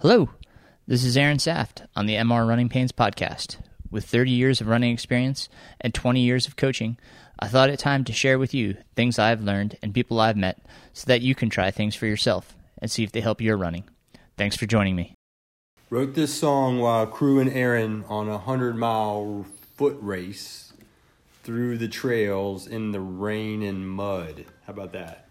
Hello, this is Aaron Saft on the MR Running Pains podcast. With 30 years of running experience and 20 years of coaching, I thought it time to share with you things I've learned and people I've met so that you can try things for yourself and see if they help your running. Thanks for joining me. Wrote this song while crewing Aaron on a 100 mile foot race through the trails in the rain and mud. How about that?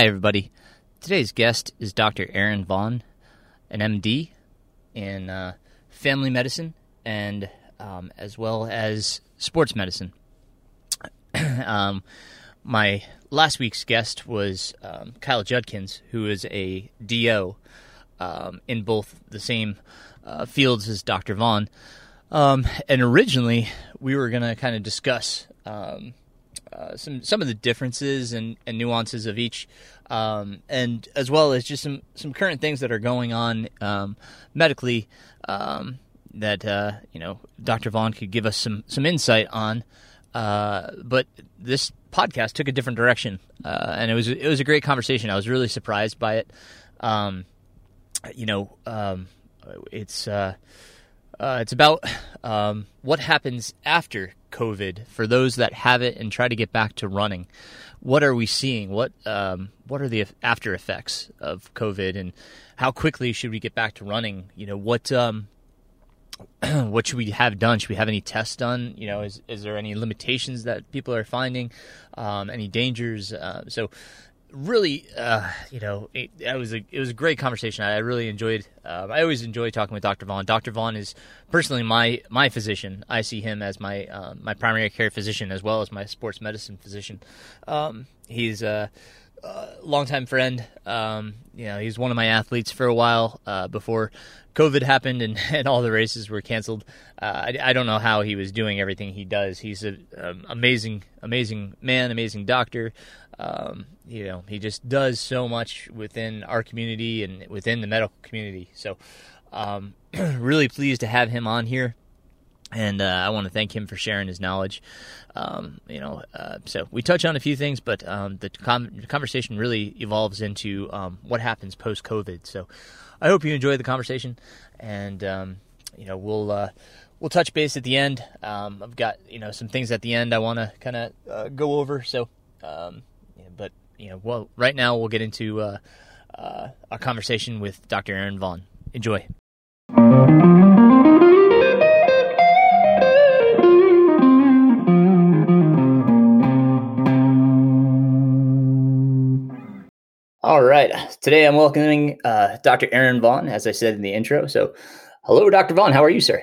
Hi, everybody. Today's guest is Dr. Aaron Vaughn, an MD in uh, family medicine and um, as well as sports medicine. um, my last week's guest was um, Kyle Judkins, who is a DO um, in both the same uh, fields as Dr. Vaughn. Um, and originally, we were going to kind of discuss um, uh, some some of the differences and, and nuances of each, um, and as well as just some, some current things that are going on um, medically um, that uh, you know Dr. Vaughn could give us some some insight on. Uh, but this podcast took a different direction, uh, and it was it was a great conversation. I was really surprised by it. Um, you know, um, it's uh, uh, it's about um, what happens after COVID for those that have it and try to get back to running. What are we seeing? What um, what are the after effects of COVID, and how quickly should we get back to running? You know, what um, what should we have done? Should we have any tests done? You know, is is there any limitations that people are finding? Um, any dangers? Uh, so, really, uh, you know, it, it was a it was a great conversation. I really enjoyed. Um, I always enjoy talking with Dr. Vaughn. Dr. Vaughn is personally my my physician. I see him as my um, my primary care physician as well as my sports medicine physician. Um, he's a, a longtime friend. Um, you know, he's one of my athletes for a while uh, before COVID happened and, and all the races were canceled. Uh, I, I don't know how he was doing everything he does. He's an um, amazing, amazing man, amazing doctor. Um, you know, he just does so much within our community and within the medical community. So, um, really pleased to have him on here. and uh, I want to thank him for sharing his knowledge. Um, you know, uh, so we touch on a few things, but um, the, the, conversation really evolves into um, what happens post COVID. So I hope you enjoyed the conversation, and um, you know we'll uh, we'll touch base at the end. Um, I've got you know some things at the end I want to kind of uh, go over. So, um, but you know, well, right now we'll get into uh, uh, our conversation with Dr. Aaron Vaughn. Enjoy. All right. Today I'm welcoming uh, Dr. Aaron Vaughn, as I said in the intro. So, hello, Dr. Vaughn. How are you, sir?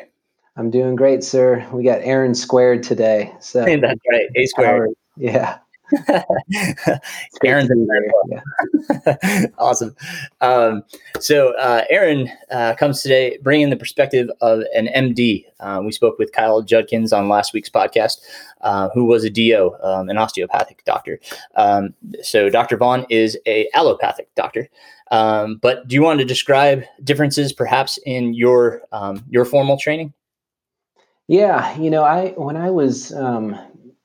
I'm doing great, sir. We got Aaron squared today. So that's right. A squared. Yeah. Aaron's in yeah. awesome. Um, so uh, Aaron uh, comes today bringing the perspective of an MD. Uh, we spoke with Kyle Judkins on last week's podcast, uh, who was a DO, um, an osteopathic doctor. Um, so Dr. Vaughn is a allopathic doctor. Um, but do you want to describe differences, perhaps, in your um, your formal training? Yeah, you know, I when I was um,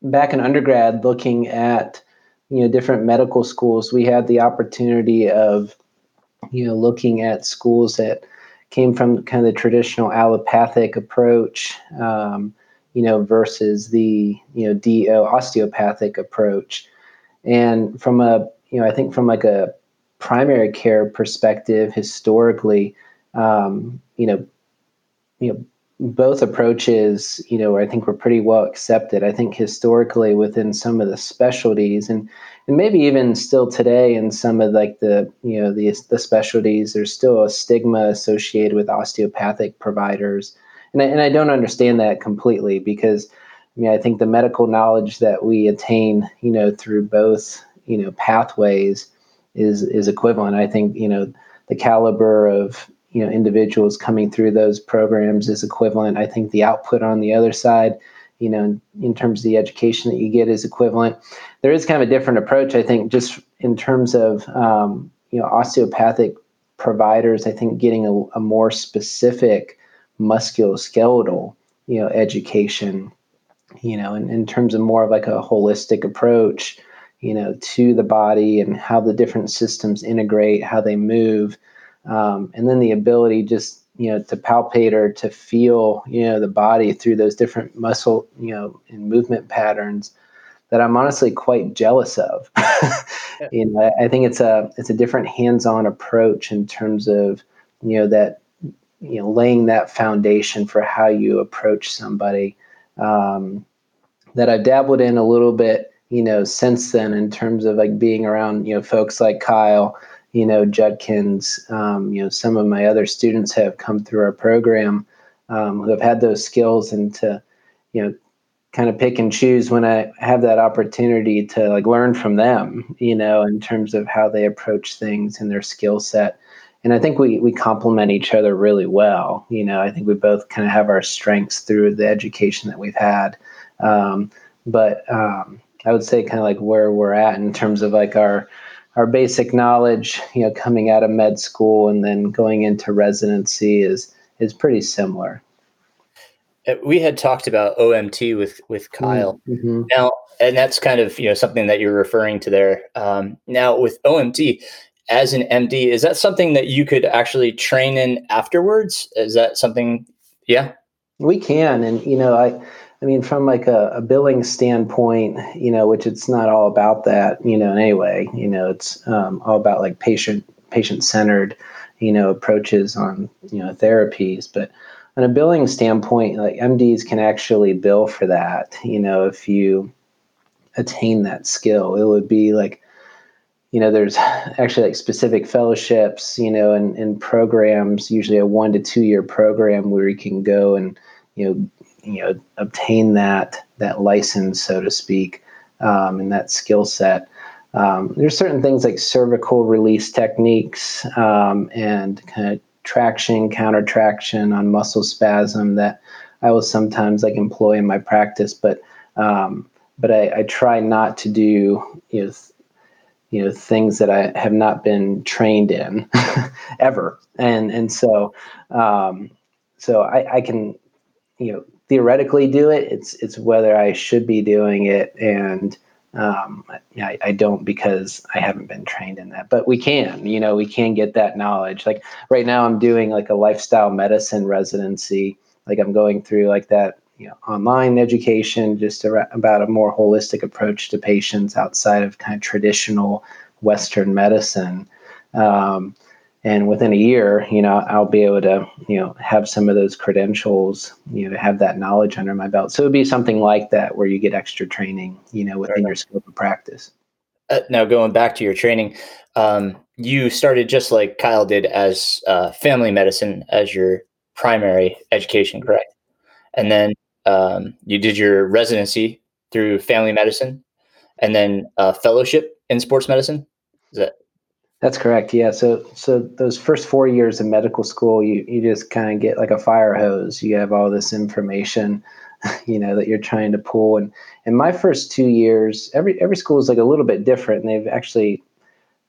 back in undergrad looking at you know different medical schools we had the opportunity of you know looking at schools that came from kind of the traditional allopathic approach um, you know versus the you know do osteopathic approach. And from a you know i think from like a primary care perspective historically um, you know you know both approaches, you know, I think were pretty well accepted. I think historically within some of the specialties and and maybe even still today in some of like the you know the the specialties, there's still a stigma associated with osteopathic providers, and I, and I don't understand that completely because I mean I think the medical knowledge that we attain, you know, through both you know pathways is is equivalent. I think you know the caliber of you know individuals coming through those programs is equivalent. I think the output on the other side, you know, in terms of the education that you get is equivalent. There is kind of a different approach, I think, just in terms of um, you know osteopathic providers. I think getting a, a more specific musculoskeletal you know education, you know, in, in terms of more of like a holistic approach, you know, to the body and how the different systems integrate, how they move um, and then the ability just you know to palpate or to feel you know the body through those different muscle you know and movement patterns that I'm honestly quite jealous of. you know, I think it's a it's a different hands-on approach in terms of you know that you know laying that foundation for how you approach somebody um, that I've dabbled in a little bit you know since then in terms of like being around you know folks like Kyle you know, Judkins, um, you know, some of my other students have come through our program um, who have had those skills and to, you know, kind of pick and choose when I have that opportunity to like learn from them, you know, in terms of how they approach things and their skill set. And I think we we complement each other really well. You know, I think we both kind of have our strengths through the education that we've had. Um, but um, I would say kind of like where we're at in terms of like our our basic knowledge, you know, coming out of med school and then going into residency is is pretty similar. Uh, we had talked about OMT with with Kyle mm-hmm. now, and that's kind of you know something that you're referring to there. Um, now with OMT, as an MD, is that something that you could actually train in afterwards? Is that something? Yeah, we can, and you know, I I mean, from like a, a, billing standpoint, you know, which it's not all about that, you know, in any way, you know, it's um, all about like patient patient centered, you know, approaches on you know therapies. But on a billing standpoint, like MDs can actually bill for that. You know, if you attain that skill, it would be like you know, there's actually like specific fellowships, you know, and, and programs, usually a one to two year program where you can go and, you know, you know obtain that that license, so to speak, um, and that skill set. Um, there's certain things like cervical release techniques um, and kind of traction, counter traction on muscle spasm that I will sometimes like employ in my practice, but um, but I, I, try not to do you know th- you know things that I have not been trained in ever, and and so um, so I, I can you know theoretically do it. It's it's whether I should be doing it, and um, I, I don't because I haven't been trained in that. But we can, you know, we can get that knowledge. Like right now, I'm doing like a lifestyle medicine residency. Like I'm going through like that you know, online education, just about a more holistic approach to patients outside of kind of traditional Western medicine. Um, and within a year, you know, I'll be able to, you know, have some of those credentials, you know, to have that knowledge under my belt. So it'd be something like that where you get extra training, you know, within your scope of practice. Uh, now going back to your training, um, you started just like Kyle did as uh, family medicine as your primary education, correct? And then um, you did your residency through family medicine, and then a fellowship in sports medicine. Is that? That's correct. Yeah. So so those first four years of medical school, you you just kind of get like a fire hose. You have all this information, you know, that you're trying to pull. And in my first two years, every every school is like a little bit different. And they've actually,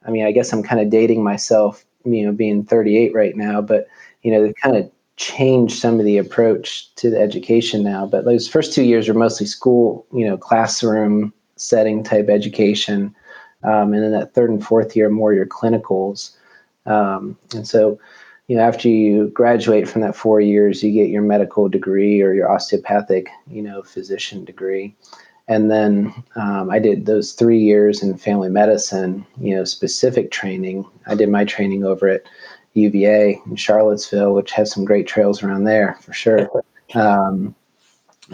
I mean, I guess I'm kind of dating myself, you know, being 38 right now, but you know, they've kind of changed some of the approach to the education now. But those first two years are mostly school, you know, classroom setting type education. Um, and then that third and fourth year, more your clinicals. Um, and so, you know, after you graduate from that four years, you get your medical degree or your osteopathic, you know, physician degree. And then um, I did those three years in family medicine, you know, specific training. I did my training over at UVA in Charlottesville, which has some great trails around there for sure. Um,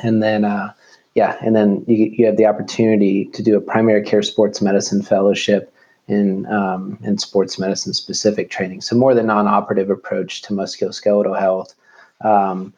and then, uh, yeah, and then you, you have the opportunity to do a primary care sports medicine fellowship in um, in sports medicine specific training. So more the non-operative approach to musculoskeletal health. Um,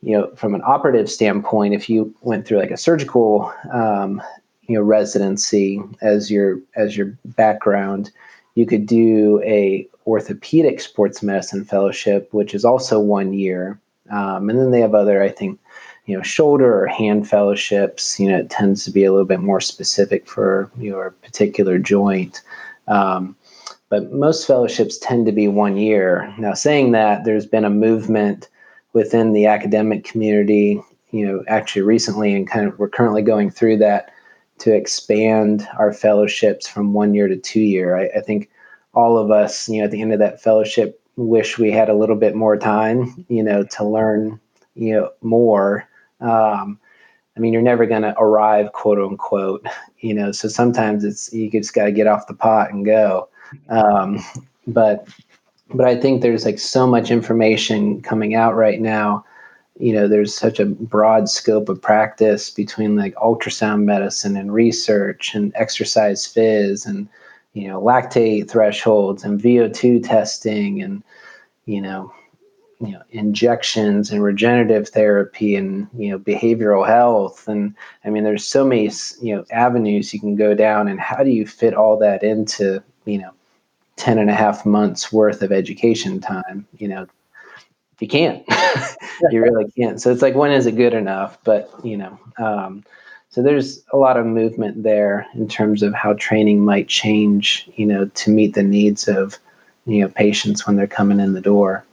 you know, from an operative standpoint, if you went through like a surgical, um, you know, residency as your as your background, you could do a orthopedic sports medicine fellowship, which is also one year. Um, and then they have other, I think, you know, shoulder or hand fellowships. You know, it tends to be a little bit more specific for your particular joint. Um, but most fellowships tend to be one year. Now, saying that, there's been a movement within the academic community, you know, actually recently, and kind of we're currently going through that to expand our fellowships from one year to two year. I, I think all of us, you know, at the end of that fellowship, wish we had a little bit more time, you know, to learn, you know, more. Um, I mean, you're never going to arrive, quote unquote, you know. So sometimes it's you just got to get off the pot and go. Um, but but I think there's like so much information coming out right now. You know, there's such a broad scope of practice between like ultrasound medicine and research and exercise phys and you know lactate thresholds and VO2 testing and you know you know injections and regenerative therapy and you know behavioral health. And I mean there's so many you know avenues you can go down. And how do you fit all that into you know 10 and a half months worth of education time? You know you can't. You really can't. So it's like when is it good enough? But you know um, so there's a lot of movement there in terms of how training might change, you know, to meet the needs of, you know, patients when they're coming in the door.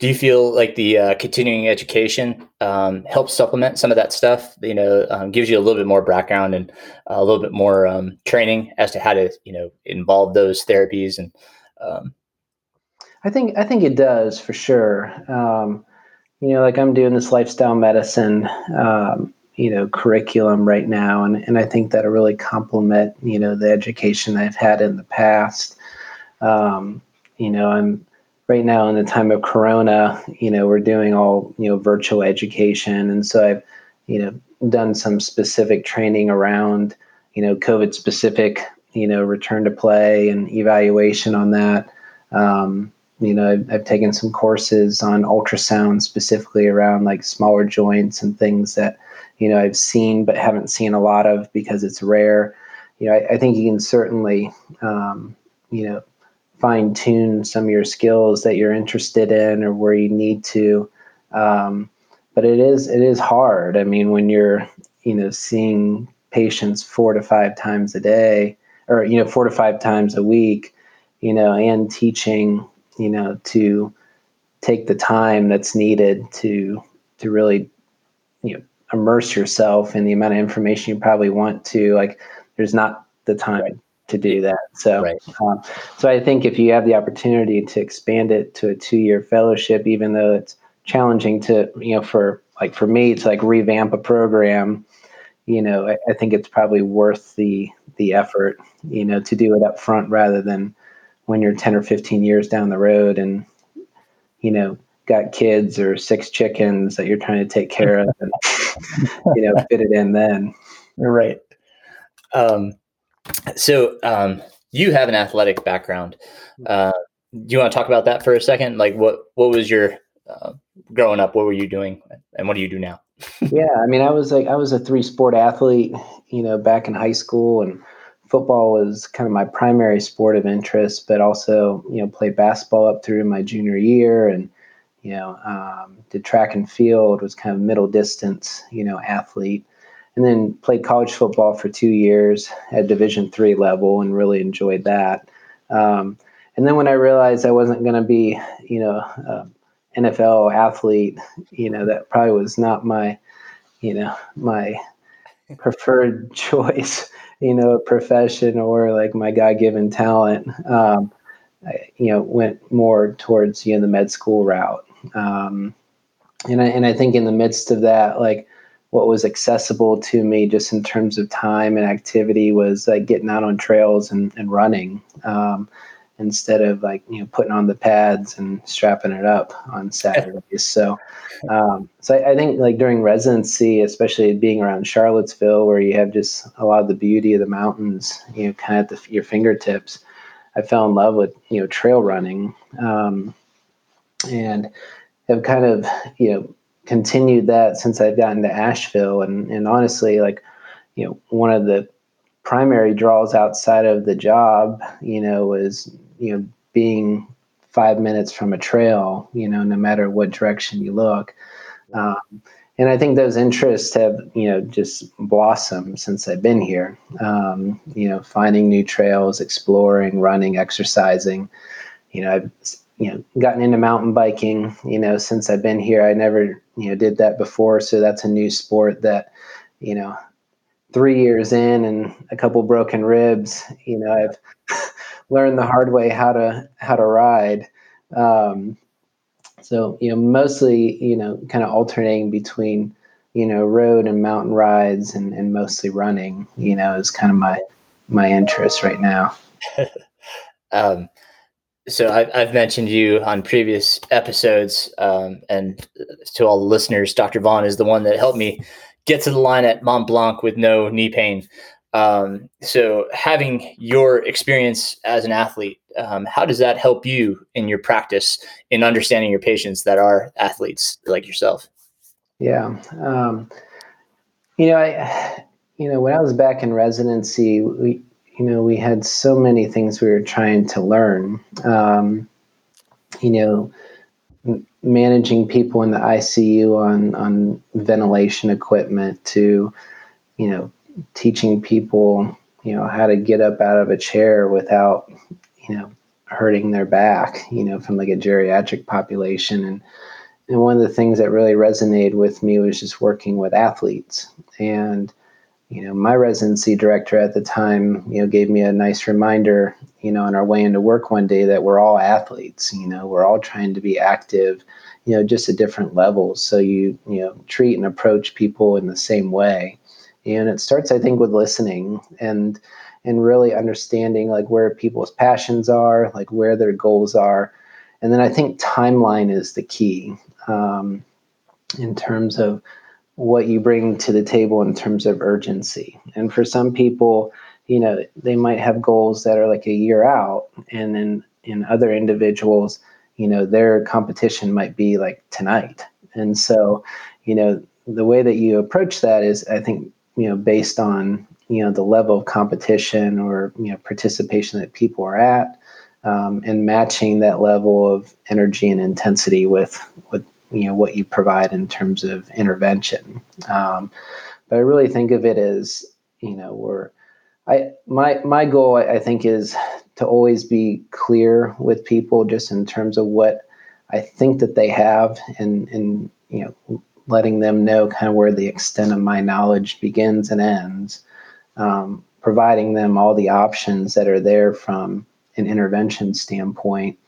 Do you feel like the uh, continuing education um, helps supplement some of that stuff? You know, um, gives you a little bit more background and a little bit more um, training as to how to, you know, involve those therapies and. Um, I think I think it does for sure. Um, you know, like I'm doing this lifestyle medicine um, you know curriculum right now and, and i think that'll really complement you know the education i've had in the past you know i'm right now in the time of corona you know we're doing all you know virtual education and so i've you know done some specific training around you know covid specific you know return to play and evaluation on that um, you know I've, I've, taken some courses on ultrasound specifically around like smaller joints and things that you know I've seen but haven't seen a lot of because it's rare. You know, I, I think you can certainly um, you know fine tune some of your skills that you're interested in or where you need to. Um, but it is it is hard. I mean, when you're you know seeing patients four to five times a day or you know four to five times a week, you know, and teaching you know to take the time that's needed to to really you know immerse yourself in the amount of information you probably want to like there's not the time right. To do that. So right. um, so i think if you have the opportunity to expand it to a two-year fellowship even though it's challenging to you know for like for me to like revamp a program you know I, I think it's probably worth the the effort you know to do it up front rather than when you're 10 or 15 years down the road and you know got kids or six chickens that you're trying to take care of and you know fit it in then. Right. Um, so um, you have an athletic background. Uh, do you want to talk about that for a second? Like what what was your uh, growing up what were you doing and what do you do now? Yeah i mean i was like i was a three sport athlete you know back in high school and football was kind of my primary sport of interest but also you know played basketball up through my junior year and you know, um, did track and field, was kind of middle distance, you know, athlete, and then played college football for two years at Division three level, and really enjoyed that. Um, and then when I realized I wasn't going to be, you know, uh, NFL athlete, you know, that probably was not my, you know, my preferred choice, you know, profession or like my God given talent. Um, I, you know, went more towards you know the med school route, um, and I, and I think in the midst of that, like what was accessible to me just in terms of time and activity was like getting out on trails and, and running um, instead of like you know putting on the pads and strapping it up on Saturdays. So, um, so I, I, think like during residency, especially being around Charlottesville, where you have just a lot of the beauty of the mountains, you know, kind of at the, your fingertips. I fell in love with you know trail running. Um, and have kind of you know continued that since I've gotten to Asheville. And and honestly like you know one of the primary draws outside of the job you know was you know being five minutes from a trail you know no matter what direction you look. Um, and I think those interests have you know just blossomed since I've been here. Um, you know finding new trails exploring running exercising. You know I've you know gotten into mountain biking you know since i've been here. I never you know did that before. So that's a new sport that you know three years in and a couple broken ribs you know i've learned the hard way how to how to ride. Um, so you know mostly you know kind of alternating between you know road and mountain rides and, and mostly running you know is kind of my my interest right now. Um, so I've, I've mentioned you on previous episodes, um, and to all the listeners, Dr. Vaughn is the one that helped me get to the line at Mont Blanc with no knee pain. Um, so, having your experience as an athlete, um, how does that help you in your practice in understanding your patients that are athletes like yourself? Yeah, um, you know, I, you know, when I was back in residency, we you know, we had so many things we were trying to learn. Um, you know, managing people in the ICU on on ventilation equipment to, you know, teaching people, you know, how to get up out of a chair without, you know, hurting their back. You know, from like a geriatric population and. And one of the things that really resonated with me was just working with athletes and you know, my residency director at the time, you know, gave me a nice reminder, you know, on our way into work one day that we're all athletes, you know, we're all trying to be active, you know, just at different levels. So you, you know, treat and approach people in the same way. And it starts, I think, with listening and and really understanding like where people's passions are, like where their goals are. And then I think timeline is the key um, in terms of what you bring to the table in terms of urgency. And for some people, you know, they might have goals that are like a year out, and then in other individuals, you know, their competition might be like tonight. And so, you know, the way that you approach that is, I think, you know, based on you know the level of competition or you know participation that people are at, um, and matching that level of energy and intensity with with you know what you provide in terms of intervention. Um, but I really think of it as you know we're I my my goal I think is to always be clear with people just in terms of what I think that they have and and you know letting them know kind of where the extent of my knowledge begins and ends, um, providing them all the options that are there from an intervention standpoint,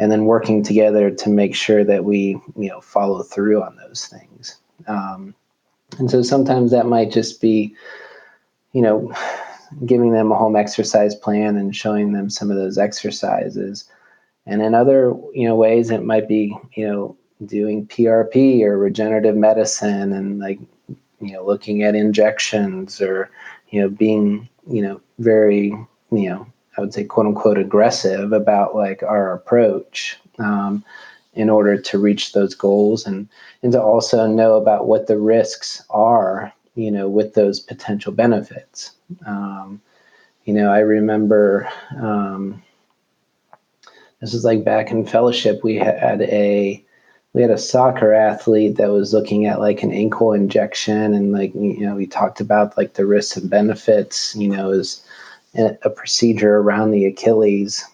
and then working together to make sure that we you know follow through on those things. Um, and so sometimes that might just be, you know, giving them a home exercise plan and showing them some of those exercises. And in other, you know, ways it might be, you know, doing PRP or regenerative medicine and like, you know, looking at injections or, you know, being, you know, very, you know, I would say quote unquote aggressive about like our approach um, in order to reach those goals and and to also know about what the risks are, you know, with those potential benefits. Um, you know, I remember um, this is like back in fellowship. We had a we had a soccer athlete that was looking at like an ankle injection, and like you know, we talked about like the risks and benefits. You know, is a procedure around the Achilles,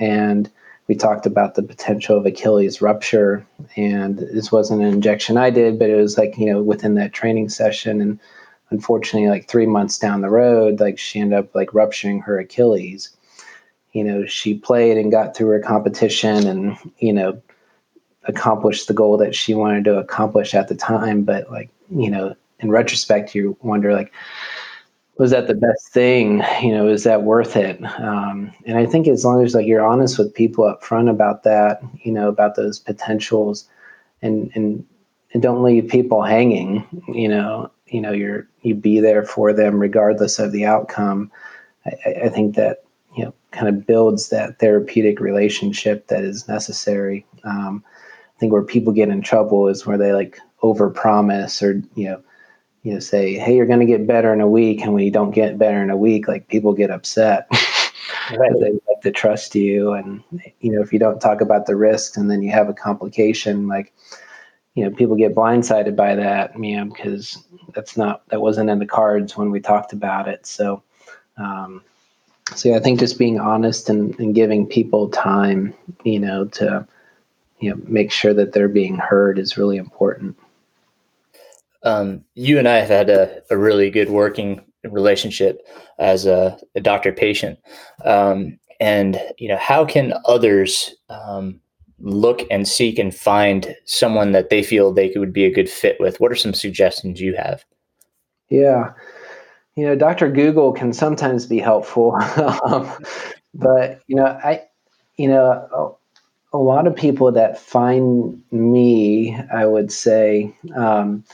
and we talked about the potential of Achilles rupture. And this wasn't an injection I did, but it was like you know within that training session and unfortunately like three months down the road like she ended up like rupturing her achilles you know she played and got through her competition and you know accomplished the goal that she wanted to accomplish at the time but like you know in retrospect you wonder like was that the best thing? You know is that worth it? Um, and i think as long as like you're honest with people up front about that you know about those potentials and and and don't leave people hanging you know you know you're you be there for them regardless of the outcome I, I, think that you know kind of builds that therapeutic relationship that is necessary. Um, i think where people get in trouble is where they like overpromise or you know you know say hey you're going to get better in a week and when you don't get better in a week like people get upset. Right. they like to trust you and you know if you don't talk about the risks and then you have a complication like you know people get blindsided by that you know because that's not that wasn't in the cards when we talked about it. So um, so yeah, i think just being honest and, and giving people time you know to you know make sure that they're being heard is really important um, you and i have had a, a really good working relationship as a, a doctor patient um, and you know how can others um, look and seek and find someone that they feel they would be a good fit with? What are some suggestions you have? Yeah. You know, Dr. Google can sometimes be helpful. but, you know, I, you know, a, a, lot of people that find me, I would say, um,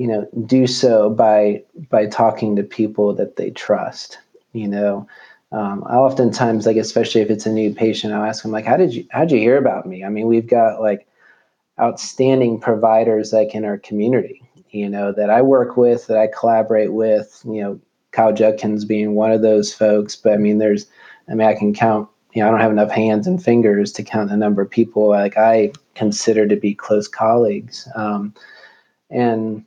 you know, do so by by talking to people that they trust. You know, um, oftentimes like, especially if it's a new patient, I'll ask them like, "How did you how did you hear about me?" I mean, we've got like outstanding providers like in our community, you know, that I work with, that I collaborate with. You know, Kyle Judkins being one of those folks. But I mean, there's, I mean, I can count. You know, I don't have enough hands and fingers to count the number of people like I consider to be close colleagues. Um, and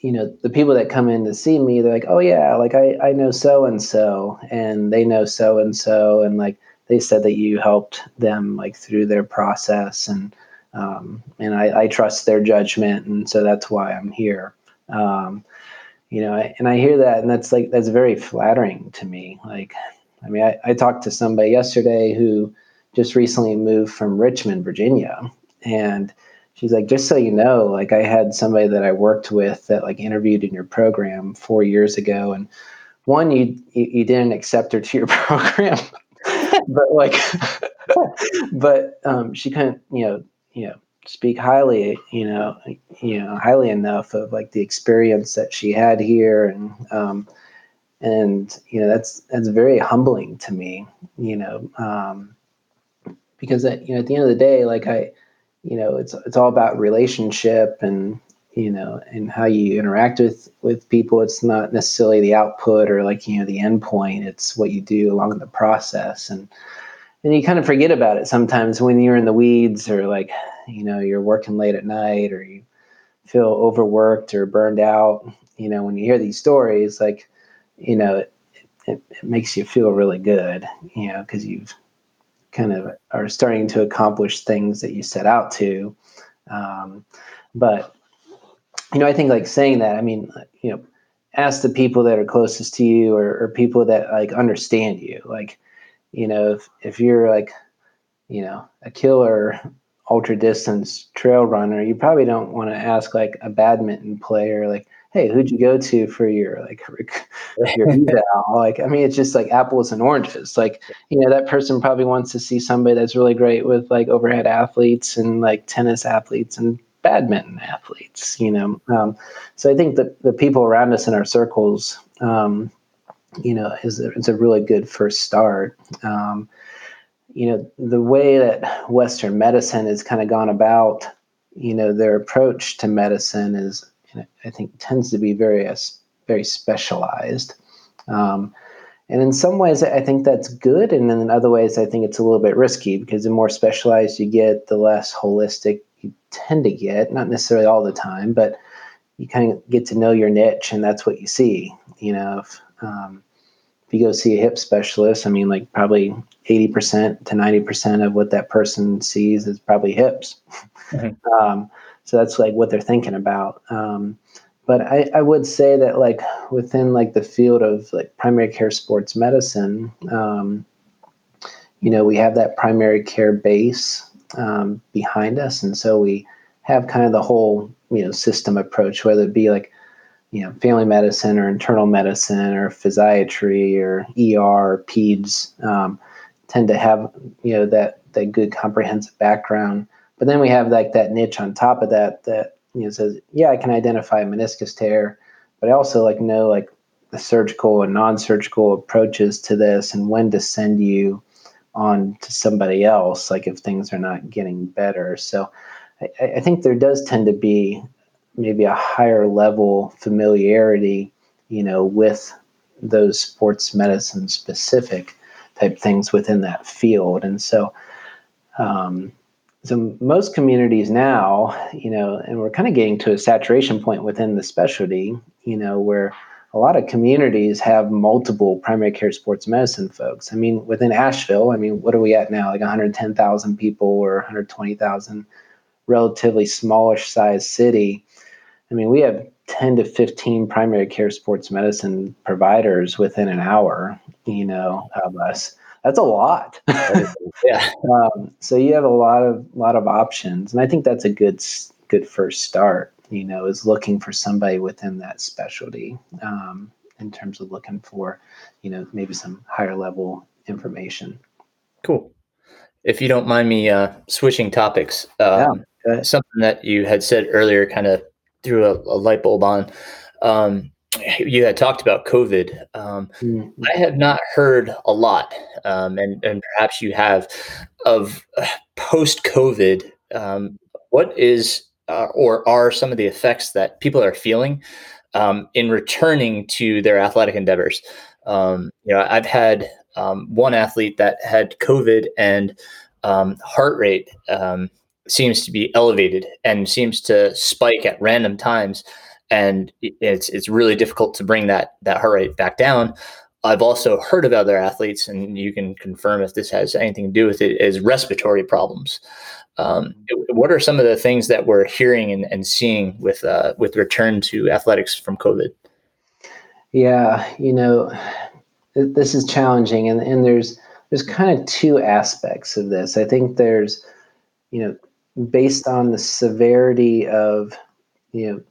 you know the people that come in to see me they're like oh yeah like i i know so and so and they know so and so and like they said that you helped them like through their process and um, and I, I trust their judgment and so that's why i'm here. Um, you know and i hear that and that's like that's very flattering to me. Like i mean I, I talked to somebody yesterday who just recently moved from richmond virginia and she's like, just so you know, like I had somebody that I worked with that like interviewed in your program four years ago, and one you you, you didn't accept her to your program, but like, but um, she couldn't, you know, you know, speak highly, you know, you know, highly enough of like the experience that she had here, and um, and you know that's that's very humbling to me, you know, um, because at, you know at the end of the day, like I you know it's it's all about relationship and you know and how you interact with with people. It's not necessarily the output or like you know the end point it's what you do along the process. And and you kind of forget about it sometimes when you're in the weeds or like you know you're working late at night or you feel overworked or burned out. You know when you hear these stories like you know it, it, it makes you feel really good you know because you've kind of are starting to accomplish things that you set out to. Um, but you know, I think like saying that, I mean, you know, ask the people that are closest to you or, or people that like understand you. Like, you know, if, if you're like, you know, a killer ultra distance trail runner, you probably don't want to ask like a badminton player, like, hey, who'd you go to for your like your eval? Like, I mean, it's just like apples and oranges. Like, you know, that person probably wants to see somebody that's really great with like overhead athletes and like tennis athletes and badminton athletes, you know. Um, so I think that the people around us in our circles, um, you know, is a, is a really good first start. Um, you know, the way that Western medicine has kind of gone about, you know, their approach to medicine is, I think, tends to be very, very specialized. Um, and in some ways, I think that's good. And in other ways, I think it's a little bit risky because the more specialized you get, the less holistic you tend to get, not necessarily all the time, but you kind of get to know your niche and that's what you see. You know, if, um, if you go see a hip specialist, I mean, like probably 80% to 90% of what that person sees is probably hips. Mm-hmm. um, so that's like what they're thinking about. Um, but I, I, would say that like within like the field of like primary care sports medicine, um, you know, we have that primary care base um, behind us, and so we have kind of the whole you know system approach, whether it be like you know family medicine or internal medicine or physiatry or ER or peds um, tend to have you know that that good comprehensive background. But then we have like that niche on top of that that you know says yeah I can identify meniscus tear, but I also like know like the surgical and non-surgical approaches to this and when to send you on to somebody else, like if things are not getting better. So I, I think there does tend to be maybe a higher level familiarity, you know, with those sports medicine specific type things within that field. And so, um, so most communities now, you know, and we're kind of getting to a saturation point within the specialty, you know, where a lot of communities have multiple primary care sports medicine folks. I mean, within Asheville, I mean, what are we at now? Like 110,000 people or 120,000, relatively smallish sized city. I mean, we have 10 to 15 primary care sports medicine providers within an hour, you know, of us. That's a lot. yeah. Um, so you have a lot of lot of options, and I think that's a good good first start you know, is looking for somebody within that specialty um, in terms of looking for, you know, maybe some higher level information. Cool. If you don't mind me uh, switching topics, um, yeah, something that you had said earlier kind of threw a, a, light bulb on. Um, you had talked about COVID. Um, mm-hmm. I have not heard a lot, um, and, and perhaps you have, of uh, post COVID. Um, what is uh, or are some of the effects that people are feeling um, in returning to their athletic endeavors. Um, you know, I've had um, one athlete that had COVID and um, heart rate um, seems to be elevated and seems to spike at random times, and it's it's really difficult to bring that that heart rate back down. I've also heard of other athletes, and you can confirm if this has anything to do with it, is respiratory problems. Um, what are some of the things that we're hearing and, and seeing with uh, with return to athletics from COVID? Yeah, you know, this is challenging, and, and there's there's kind of two aspects of this. I think there's, you know, based on the severity of, you know,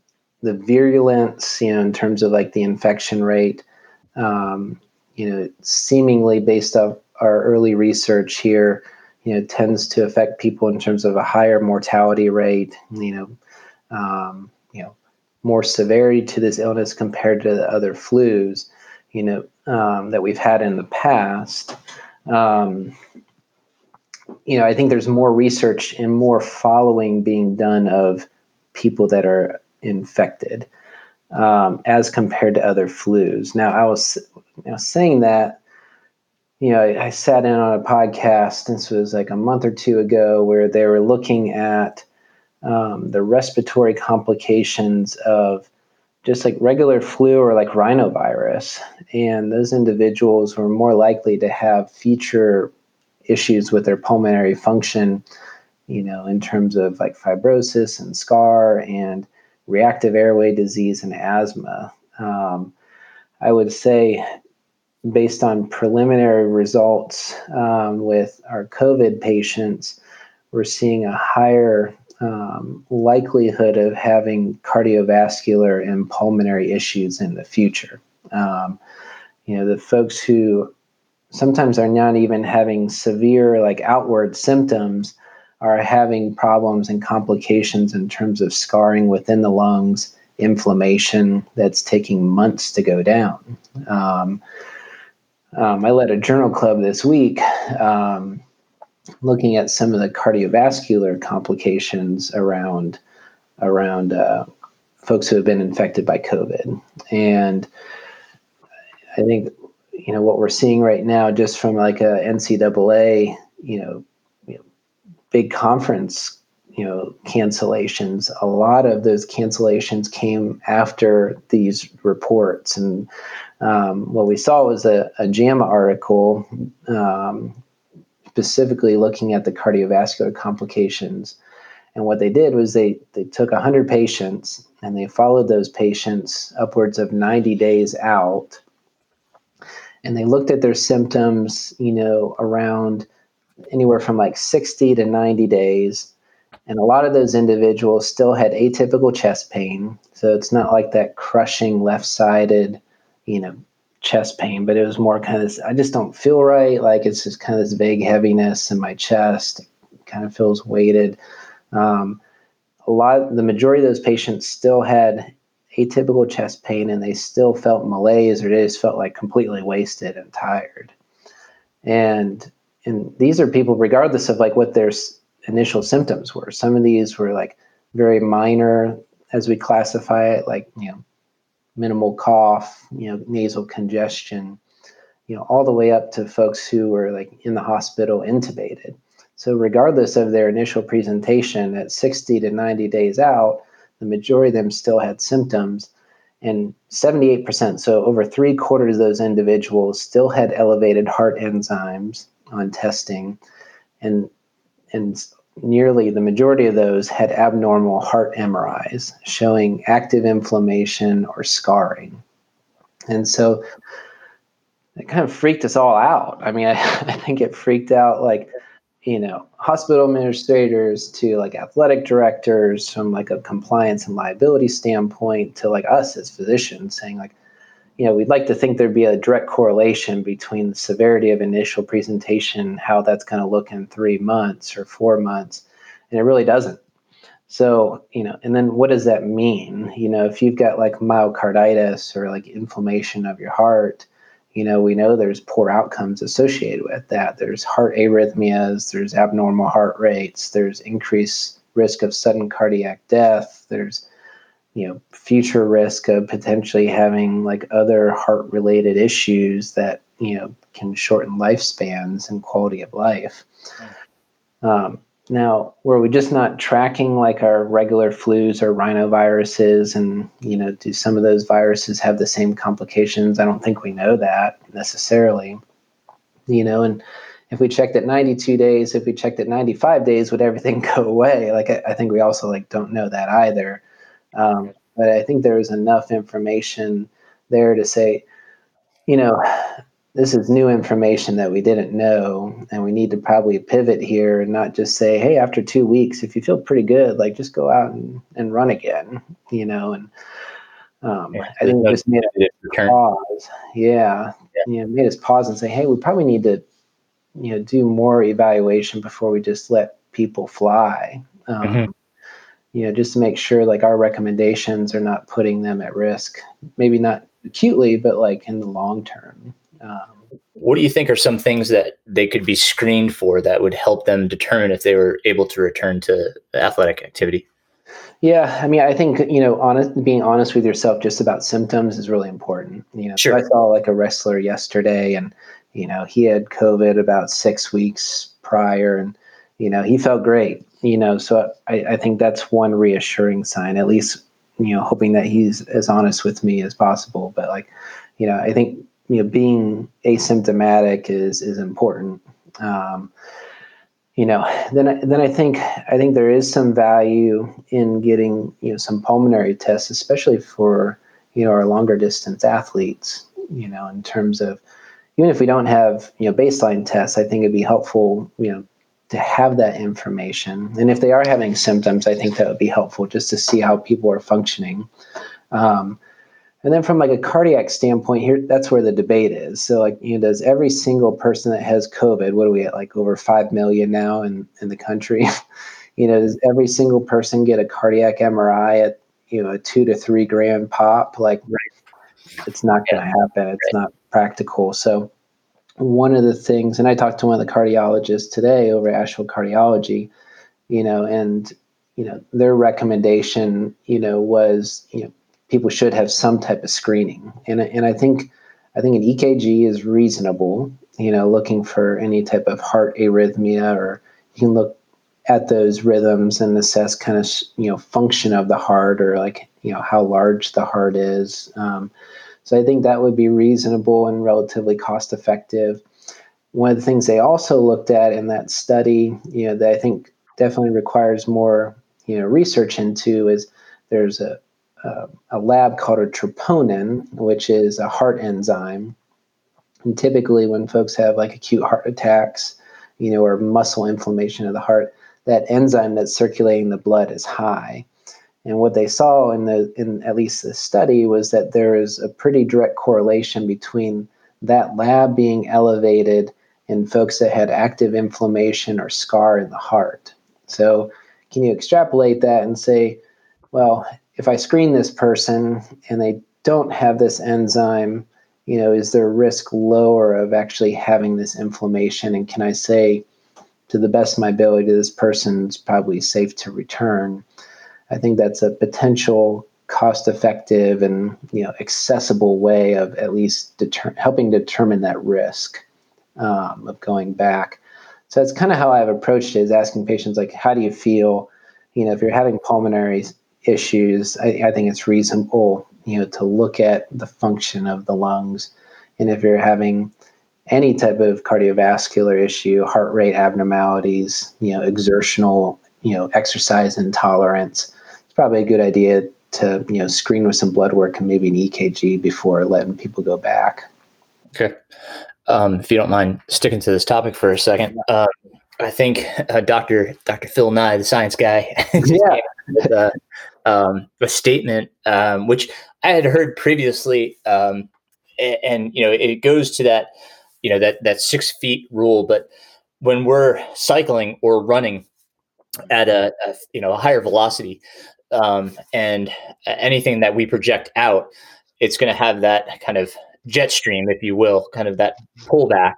the virulence, you know, in terms of like the infection rate, um, you know, seemingly based off our early research here, you know tends to affect people in terms of a higher mortality rate you know um, you know more severity to this illness compared to the other flus you know um, that we've had in the past. Um, you know i think there's more research and more following being done of people that are infected um, as compared to other flus now i was know, saying that you know, I, I, sat in on a podcast. This was like a month or two ago, where they were looking at um, the respiratory complications of just like regular flu or like rhinovirus, and those individuals were more likely to have future issues with their pulmonary function. You know, in terms of like fibrosis and scar and reactive airway disease, and asthma. Um, I would say, based on preliminary results um, with our COVID patients, we're seeing a higher um, likelihood of having cardiovascular and pulmonary issues in the future. Um, you know, the folks who sometimes are not even having severe, like outward symptoms, are having problems and complications in terms of scarring within the lungs, inflammation that's taking months to go down. Um, um, I led a journal club this week um, looking at some of the cardiovascular complications around around uh, folks who have been infected by COVID, and I think you know what we're seeing right now, just from like a NCAA, you know, you know big conference, you know, cancellations. A lot of those cancellations came after these reports, and um, what we saw was a, a JAMA article um, specifically looking at the cardiovascular complications. And what they did was they, they took 100 patients and they followed those patients upwards of 90 days out. And they looked at their symptoms, you know, around anywhere from like 60 to 90 days. And a lot of those individuals still had atypical chest pain. So it's not like that crushing left sided, you know, chest pain, but it was more kind of this, I just don't feel right. Like it's just kind of this vague heaviness in my chest. It kind of feels weighted. Um, a lot, the majority of those patients still had atypical chest pain and they still felt malaise or they just felt like completely wasted and tired. And and these are people regardless of like what their initial symptoms were. Some of these were like very minor as we classify it, like you know, minimal cough, you know, nasal congestion, you know, all the way up to folks who were like in the hospital intubated. So regardless of their initial presentation at 60 to 90 days out, the majority of them still had symptoms and 78%, so over three quarters of those individuals still had elevated heart enzymes on testing and and nearly the majority of those had abnormal heart MRIs showing active inflammation or scarring. And so it kind of freaked us all out. I mean, I, I think it freaked out like, you know, hospital administrators to like athletic directors from like a compliance and liability standpoint to like us as physicians saying like, you know, we'd like to think there'd be a direct correlation between the severity of initial presentation, how that's going to look in three months or four months, and it really doesn't. So, you know, and then what does that mean? You know, if you've got like myocarditis or like inflammation of your heart, you know, we know there's poor outcomes associated with that. There's heart arrhythmias, there's abnormal heart rates, there's increased risk of sudden cardiac death, there's you know future risk of potentially having like other heart related issues that you know can shorten lifespans and quality of life. Um, now were we just not tracking like our regular flus or rhinoviruses and you know do some of those viruses have the same complications? I don't think we know that necessarily. You know and if we checked at 92 days if we checked at 95 days would everything go away? Like i, I think we also like don't know that either um, but I think there was enough information there to say, you know, this is new information that we didn't know, and we need to probably pivot here and not just say, hey, after two weeks, if you feel pretty good, like just go out and, and run again, you know, and um, yeah, I think it just made us pause. Yeah. yeah. You know, made us pause and say, hey, we probably need to, you know, do more evaluation before we just let people fly. Um, mm-hmm you know, just to make sure like our recommendations are not putting them at risk. Maybe not acutely, but like in the long term. Um, what do you think are some things that they could be screened for that would help them determine if they were able to return to athletic activity? Yeah, I mean, I think you know, honest, being honest with yourself just about symptoms is really important. You know, sure. so I saw like a wrestler yesterday, and you know, he had COVID about six weeks prior, and you know, he felt great you know, so I, I think that's one reassuring sign, at least, you know, hoping that he's as honest with me as possible. But like, you know, I think, you know, being asymptomatic is, is important. Um, you know, then then I think I think there is some value in getting you know some pulmonary tests, especially for you know our longer distance athletes. You know, in terms of even if we don't have you know baseline tests, I think it'd be helpful you know to have that information. And if they are having symptoms, I think that would be helpful just to see how people are functioning. Um, and then from like a cardiac standpoint, here that's where the debate is. So like, you know, does every single person that has COVID, what are we at like over five million now in, in the country? you know, does every single person get a cardiac MRI at, you know, a two to three grand pop? Like it's not gonna happen. It's not practical. So one of the things, and I talked to one of the cardiologists today over Asheville Cardiology, you know, and you know, their recommendation, you know, was, you know, people should have some type of screening. And, and I think I think an EKG is reasonable. You know, looking for any type of heart arrhythmia, or you can look at those rhythms and assess kind of you know function of the heart, or like you know how large the heart is. Um, so I think that would be reasonable and relatively cost effective. One of the things they also looked at in that study, you know, that I think definitely requires more you know research into is there's a uh, a lab called a troponin, which is a heart enzyme. And typically, when folks have like acute heart attacks, you know, or muscle inflammation of the heart, that enzyme that's circulating the blood is high. And what they saw in the in at least the study was that there is a pretty direct correlation between that lab being elevated in folks that had active inflammation or scar in the heart. So, can you extrapolate that and say, well, if I screen this person and they don't have this enzyme, you know, is their risk lower of actually having this inflammation? And can I say, to the best of my ability, this person's probably safe to return? I think that's a potential cost-effective and you know accessible way of at least deter- helping determine that risk um, of going back. So that's kind of how I've approached it: is asking patients like, "How do you feel?" You know, if you're having pulmonary issues, I, I think it's reasonable, you know, to look at the function of the lungs. And if you're having any type of cardiovascular issue, heart rate abnormalities, you know, exertional, you know, exercise intolerance, it's probably a good idea to, you know, screen with some blood work and maybe an EKG before letting people go back. Okay. Um, if you don't mind sticking to this topic for a second, um, I think uh, Dr. Dr. Phil Nye, the science guy, yeah. with, uh, um, a statement um, which I had heard previously, um, and, and, you know it goes to that you know that that six feet rule. But when we're cycling or running at a, a you know a higher velocity, um, and anything that we project out, it's going to have that kind of jet stream, if you will, kind of that pullback.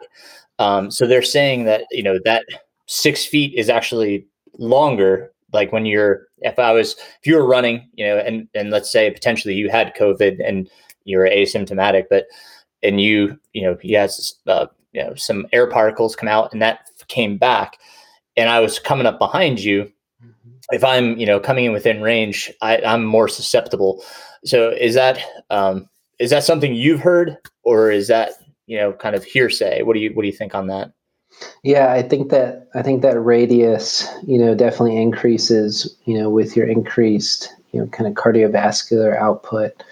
Um, so they're saying that you know that six feet is actually longer like when you're if i was if you were running you know and and let's say potentially you had covid and you're asymptomatic but and you you know you had uh, you know some air particles come out and that came back and i was coming up behind you. If i'm you know coming in within range I, i'm more susceptible. So is that um is that something you've heard or is that you know kind of hearsay? What do you what do you think on that? Yeah, I think that I think that radius, you know, definitely increases, you know, with your increased, you know, kind of cardiovascular output.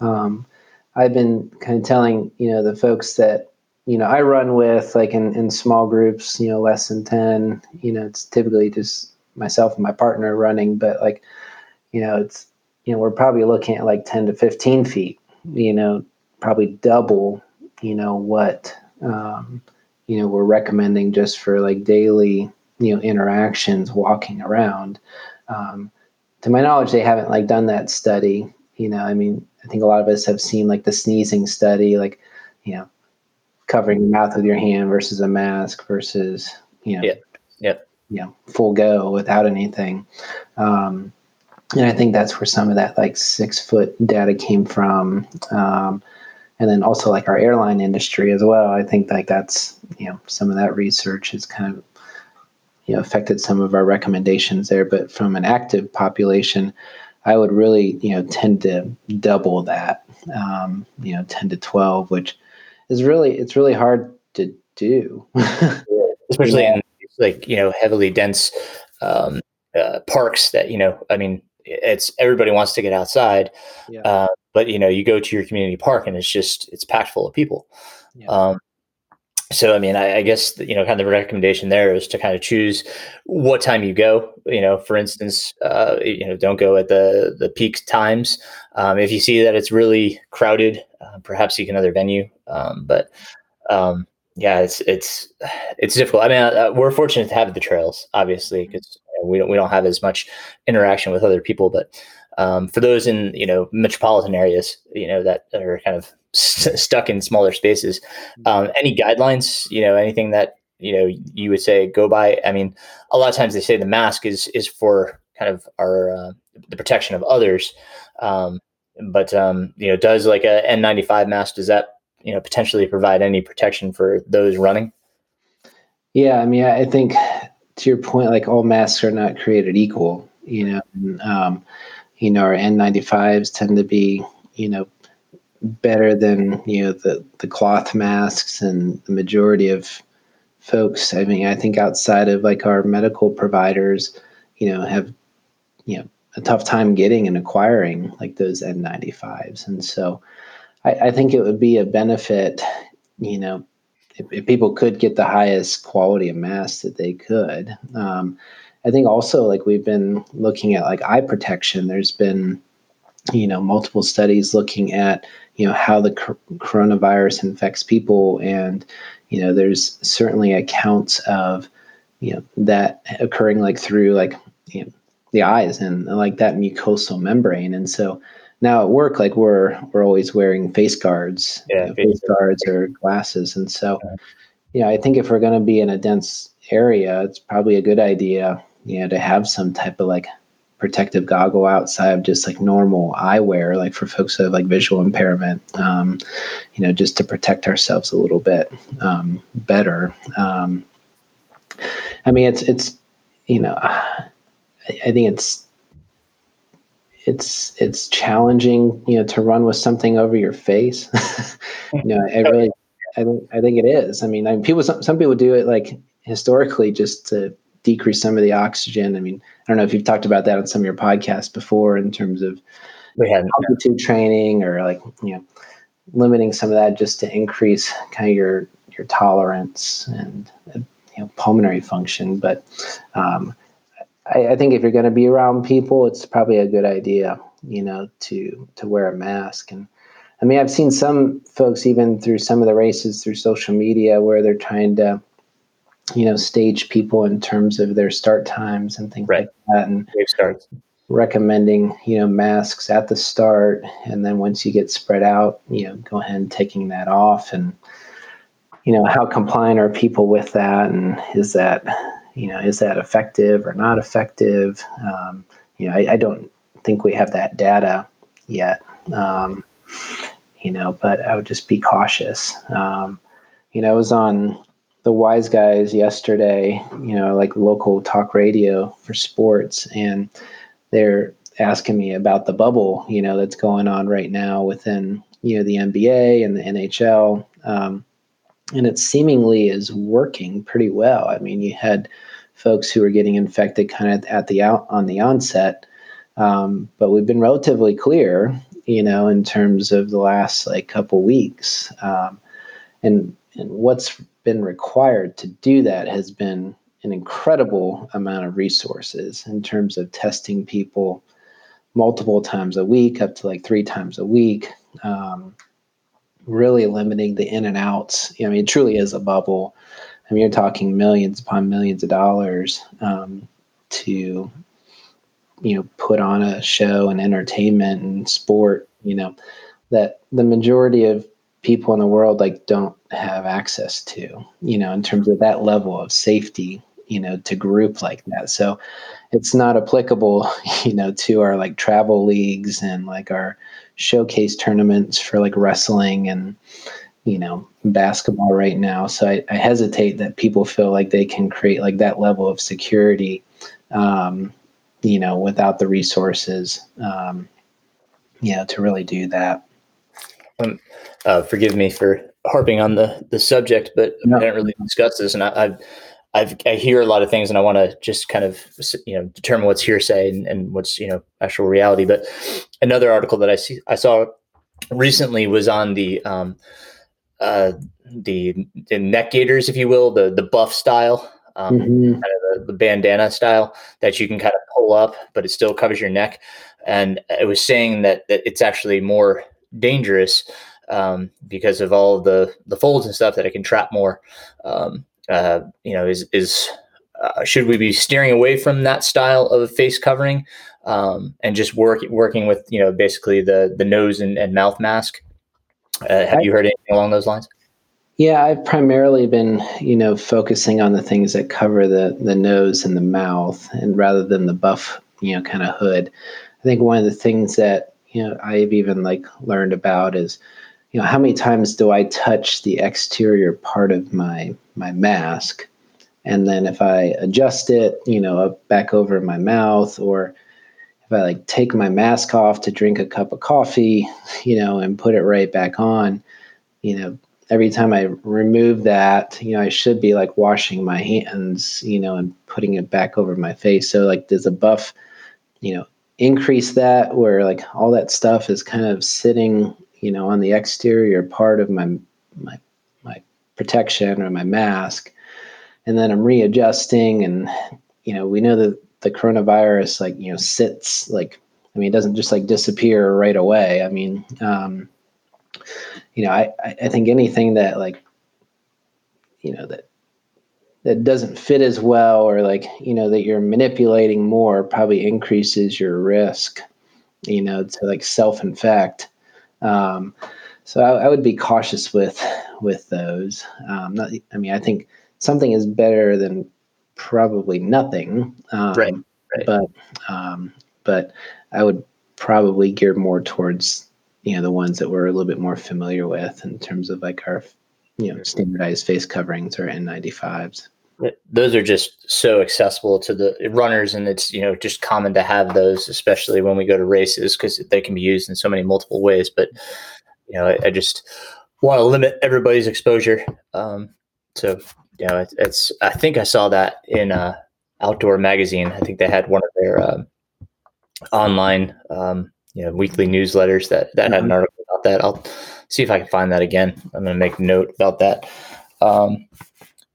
Um, I've been kind of telling, you know, the folks that, you know, I run with, like in, in small groups, you know, less than 10, you know, it's typically just myself and my partner running, but like, you know, it's, you know, we're probably looking at like 10 to 15 feet, you know, probably double, you know, what, um, you know we're recommending just for like daily you know interactions walking around. Um, to my knowledge they haven't like done that study you know i mean i think a lot of us have seen like the sneezing study like you know covering your mouth with your hand versus a mask versus you know yeah yeah you know full go without anything um, and i think that's where some of that like six foot data came from um, and then also like our airline industry as well. I think like that's you know some of that research has kind of you know affected some of our recommendations there. But from an active population, I would really you know tend to double that, um, you know, ten to twelve, which is really it's really hard to do, especially in like you know heavily dense um, uh, parks that you know I mean it's everybody wants to get outside, yeah. uh, but you know you go to your community park and it's just it's packed full of people. Yeah. Um, so I mean, I, I, guess you know, kind of the recommendation there is to kind of choose what time you go. You know, for instance, uh, you know, don't go at the the peak times. Um, if you see that it's really crowded, uh, perhaps seek another venue. Um, but um, yeah, it's it's it's difficult. I mean, uh, we're fortunate to have the trails, obviously, because you know, we don't we don't have as much interaction with other people. But um, for those in you know metropolitan areas, you know that are kind of st- stuck in smaller spaces, um, any guidelines, you know, anything that you know you would say go by? I mean, a lot of times they say the mask is is for kind of our uh, the protection of others. Um, but um, you know, does like a N95 mask does that you know potentially provide any protection for those running? Yeah, I mean, I think to your point, like all masks are not created equal. You know, and, um, you know, our N95s tend to be you know better than you know the the cloth masks and the majority of folks. I mean, I think outside of like our medical providers, you know, have you know a tough time getting and acquiring like those N95s, and so I, I think it would be a benefit, you know, if, if, people could get the highest quality of mask that they could. Um, I think also like we've been looking at like eye protection. There's been, you know, multiple studies looking at you know how the cor- coronavirus infects people, and you know, there's certainly accounts of you know that occurring like through like you know, the eyes and like that mucosal membrane, and so now at work like we're we're always wearing face guards. Yeah, you know, face guards. or glasses. And so yeah. you know i think if we're going to be in a dense area it's probably a good idea you know to have some type of like protective goggle outside of just like normal eyewear like for folks who have like visual impairment um, you know just to protect ourselves a little bit um, better. Um, i mean it's it's you know I, I think it's it's it's challenging, you know, to run with something over your face. you know, I really, I think, I think it is. I mean, I mean, people, some, some people do it like historically just to decrease some of the oxygen. I mean, I don't know if you've talked about that on some of your podcasts before in terms of altitude training or like you know limiting some of that just to increase kind of your your tolerance and you know pulmonary function. But um, I, I think if you're going to be around people, it's probably a good idea, you know, to to wear a mask. And I mean, I've seen some folks even through some of the races through social media where they're trying to, you know, stage people in terms of their start times and things right. like that, and starts. recommending you know masks at the start, and then once you get spread out, you know, go ahead and taking that off and you know how compliant are people with that and is that you know, is that effective or not effective? Um, you know, I, I, don't think we have that data yet. Um, you know, but I would just be cautious. Um, you know, I was on the Wise Guys yesterday. You know, like local talk radio for sports, and they're asking me about the bubble. You know, that's going on right now within you know the NBA and the NHL. Um, and it seemingly is working pretty well. I mean, you had folks who are getting infected kind of at the out on the onset, um, but we've been relatively clear, you know, in terms of the last like couple weeks, um, and and what's been required to do that has been an incredible amount of resources in terms of testing people multiple times a week, up to like three times a week. Um, really limiting the in and outs. I mean, it truly is a bubble. I mean, you're talking millions upon millions of dollars um, to, you know, put on a show and entertainment and sport. You know, that the majority of people in the world like don't have access to. You know, in terms of that level of safety. You know, to group like that. So it's not applicable. You know, to our like travel leagues and like our showcase tournaments for like wrestling and you know basketball right now so I, I, hesitate that people feel like they can create like that level of security um, you know without the resources um, you know to really do that um, uh, forgive me for harping on the the subject but no. i didn't really discuss this and I, I've I've, I hear a lot of things and I want to just kind of, you know, determine what's hearsay and, and what's, you know, actual reality. But another article that I see, I saw recently was on the, um, uh, the, the neck gaiters, if you will, the, the buff style, um, mm-hmm. kind of the, the bandana style that you can kind of pull up, but it still covers your neck. And it was saying that, that it's actually more dangerous um, because of all the the folds and stuff that it can trap more. Um, uh, you know, is is uh, should we be steering away from that style of face covering um, and just work, working with you know basically the the nose and, and mouth mask? Uh, have I, you heard anything along those lines? Yeah, I've primarily been you know focusing on the things that cover the the nose and the mouth, and rather than the buff you know kind of hood. I think one of the things that you know I've even like learned about is you know how many times do i touch the exterior part of my my mask and then if i adjust it you know back over my mouth or if i like take my mask off to drink a cup of coffee you know and put it right back on you know every time i remove that you know i should be like washing my hands you know and putting it back over my face. So like does a buff you know increase that where like all that stuff is kind of sitting you know, on the exterior part of my my my protection or my mask, and then I'm readjusting, and you know, we know that the coronavirus like you know sits like I mean, it doesn't just like disappear right away. I mean, um, you know, I I think anything that like you know that that doesn't fit as well or like you know that you're manipulating more probably increases your risk you know to like self-infect um, so I, I, would be cautious with with those. Um, not, I mean, I think something is better than probably nothing. Um, right, right. But um, but I would probably gear more towards you know the ones that we're a little bit more familiar with in terms of like our you know standardized face coverings or N95s those are just so accessible to the runners and it's you know just common to have those especially when we go to races because they can be used in so many multiple ways but you know i, I just want to limit everybody's exposure um, so you know it, it's i think i saw that in uh outdoor magazine i think they had one of their um, online um, you know weekly newsletters that that had an mm-hmm. article about that i'll see if i can find that again i'm going to make note about that um,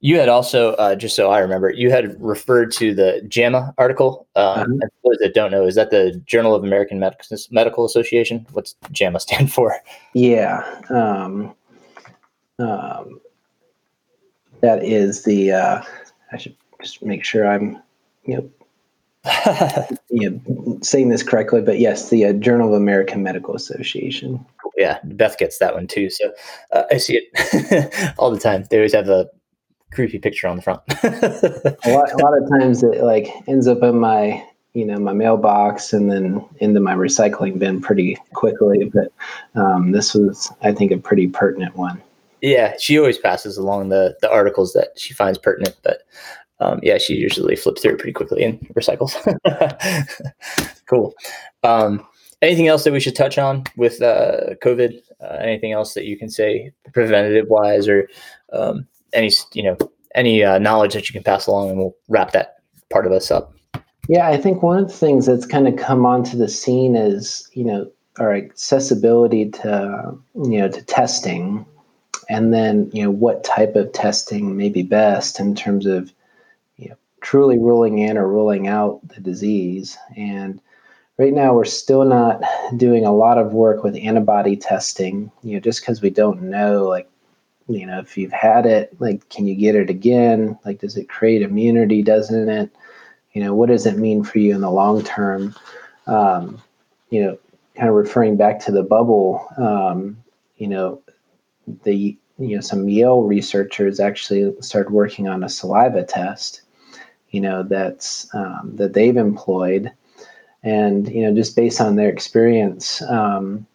you had also, uh, just so I remember, you had referred to the JAMA article. Um. For those that don't know, is that the Journal of American Medical Association? What's JAMA stand for? Yeah, um, um, that is the. Uh, I should just make sure I'm, you know, you know, saying this correctly, but yes, the uh, Journal of American Medical Association. Yeah, Beth gets that one too. So uh, I see it all the time. They always have a creepy picture on the front. a, lot, a lot of times it like ends up in my you know my mailbox and then into my recycling bin pretty quickly. But um, this was, I think, a pretty pertinent one. Yeah, she always passes along the the articles that she finds pertinent, but um, yeah, she usually flips through it pretty quickly and recycles. cool. Um, anything else that we should touch on with uh, COVID? Uh, anything else that you can say preventative wise or um, any you know any uh, knowledge that you can pass along, and we'll wrap that part of us up. Yeah, I think one of the things that's kind of come onto the scene is you know our accessibility to you know to testing, and then you know what type of testing may be best in terms of you know truly ruling in or ruling out the disease. And right now we're still not doing a lot of work with antibody testing you know just because we don't know like you know if you've had it like can you get it again? Like does it create immunity doesn't it? You know what does it mean for you in the long term? Um, you know kind of referring back to the bubble um, you know the you know some yale researchers actually started working on a saliva test you know that's um, that they've employed and you know just based on their experience um,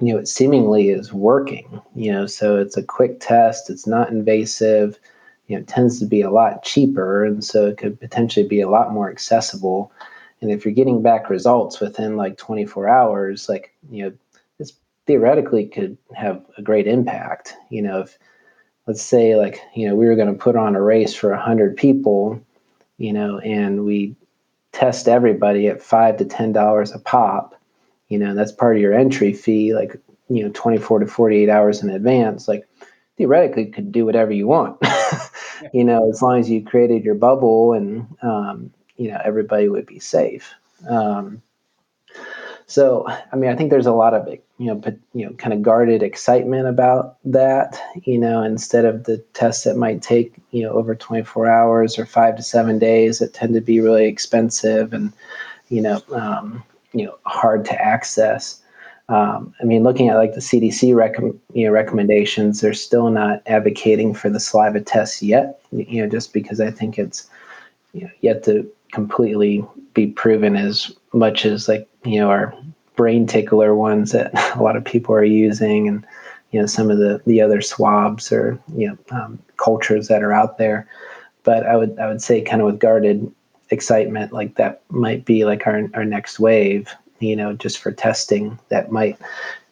you know, it seemingly is working, you know, so it's a quick test, it's not invasive, you know, it tends to be a lot cheaper, and so it could potentially be a lot more accessible. And if you're getting back results within like 24 hours, like, you know, theoretically could have a great impact, you know, if let's say like you know we were going to put on a race for 100 people you know and we test everybody at five to ten dollars a pop you know that's part of your entry fee like you know 24 to 48 hours in advance like theoretically could do whatever you want. You know as long as you created your bubble and um, you know everybody would be safe. Um, so i mean i think there's a lot of you know you know kind of guarded excitement about that you know instead of the tests that might take you know over 24 hours or five to seven days that tend to be really expensive and you know um, you know hard to access um, I mean, looking at like the CDC rec- you know, recommendations, they're still not advocating for the saliva test yet. You know, just because I think it's you know, yet to completely be proven as much as like you know our brain tickler ones that a lot of people are using, and you know some of the the other swabs or you know um, cultures that are out there. But I would I would say kind of with guarded excitement, like that might be like our our next wave you know, just for testing that might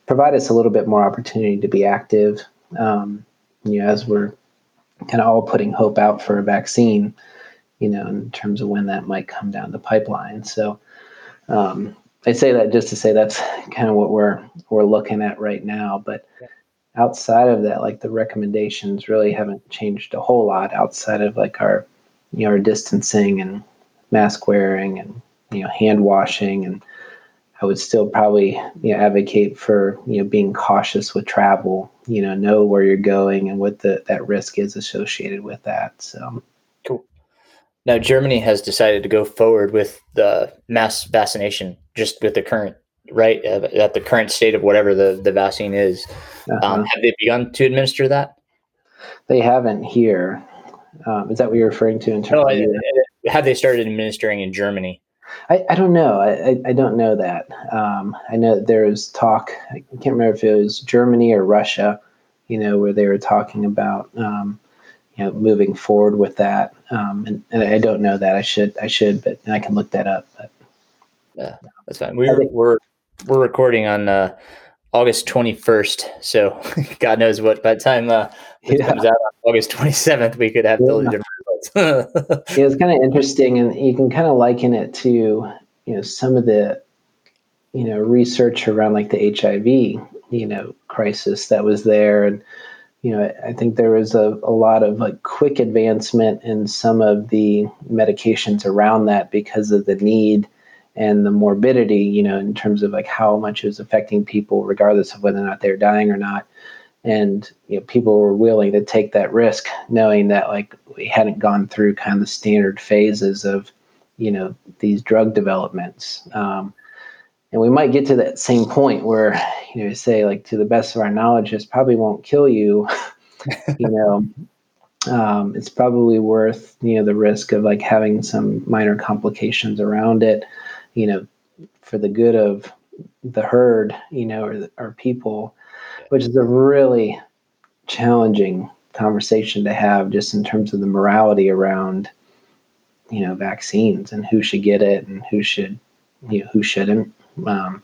provide us a little bit more opportunity to be active. Um, you know, as we're kind of all putting hope out for a vaccine, you know, in terms of when that might come down the pipeline. So um, I say that just to say that's kind of what we're we're looking at right now. But outside of that, like the recommendations really haven't changed a whole lot outside of like our you know our distancing and mask wearing and you know hand washing and I would still probably you know, advocate for you know being cautious with travel. You know, know where you're going and what the that risk is associated with that. So cool. Now Germany has decided to go forward with the mass vaccination, just with the current right at the current state of whatever the the vaccine is. Um, uh-huh. Um, have they begun to administer that? They haven't here. Um, is that what you're referring to in terms? No, of have they started administering in Germany? I, I don't know. I, I don't know that. Um, I know there was talk, I can't remember if it was Germany or Russia, you know, where they were talking about, um, you know, moving forward with that. Um, and, and, I don't know that. I should, I should, but I can look that up. But yeah, that's fine. We're, we're, we're recording on uh, August 21st. So God knows what by the time uh, it yeah. comes out on August 27th, we could have yeah. totally different yeah, it's kind of interesting, and you can kind of liken it to you know some of the you know research around like the HIV you know crisis that was there, and you know I think there was a, a lot of like quick advancement in some of the medications around that because of the need and the morbidity, you know, in terms of like how much it was affecting people, regardless of whether or not they're dying or not. And you know people were willing to take that risk knowing that like we hadn't gone through kind of the standard phases of you know these drug developments. Um, and we might get to that same point where you know say like to the best of our knowledge this probably won't kill you you know. Um, it's probably worth you know the risk of like having some minor complications around it you know for the good of the herd you know or, or people which is a really challenging conversation to have just in terms of the morality around you know vaccines and who should get it and who should you know who shouldn't um,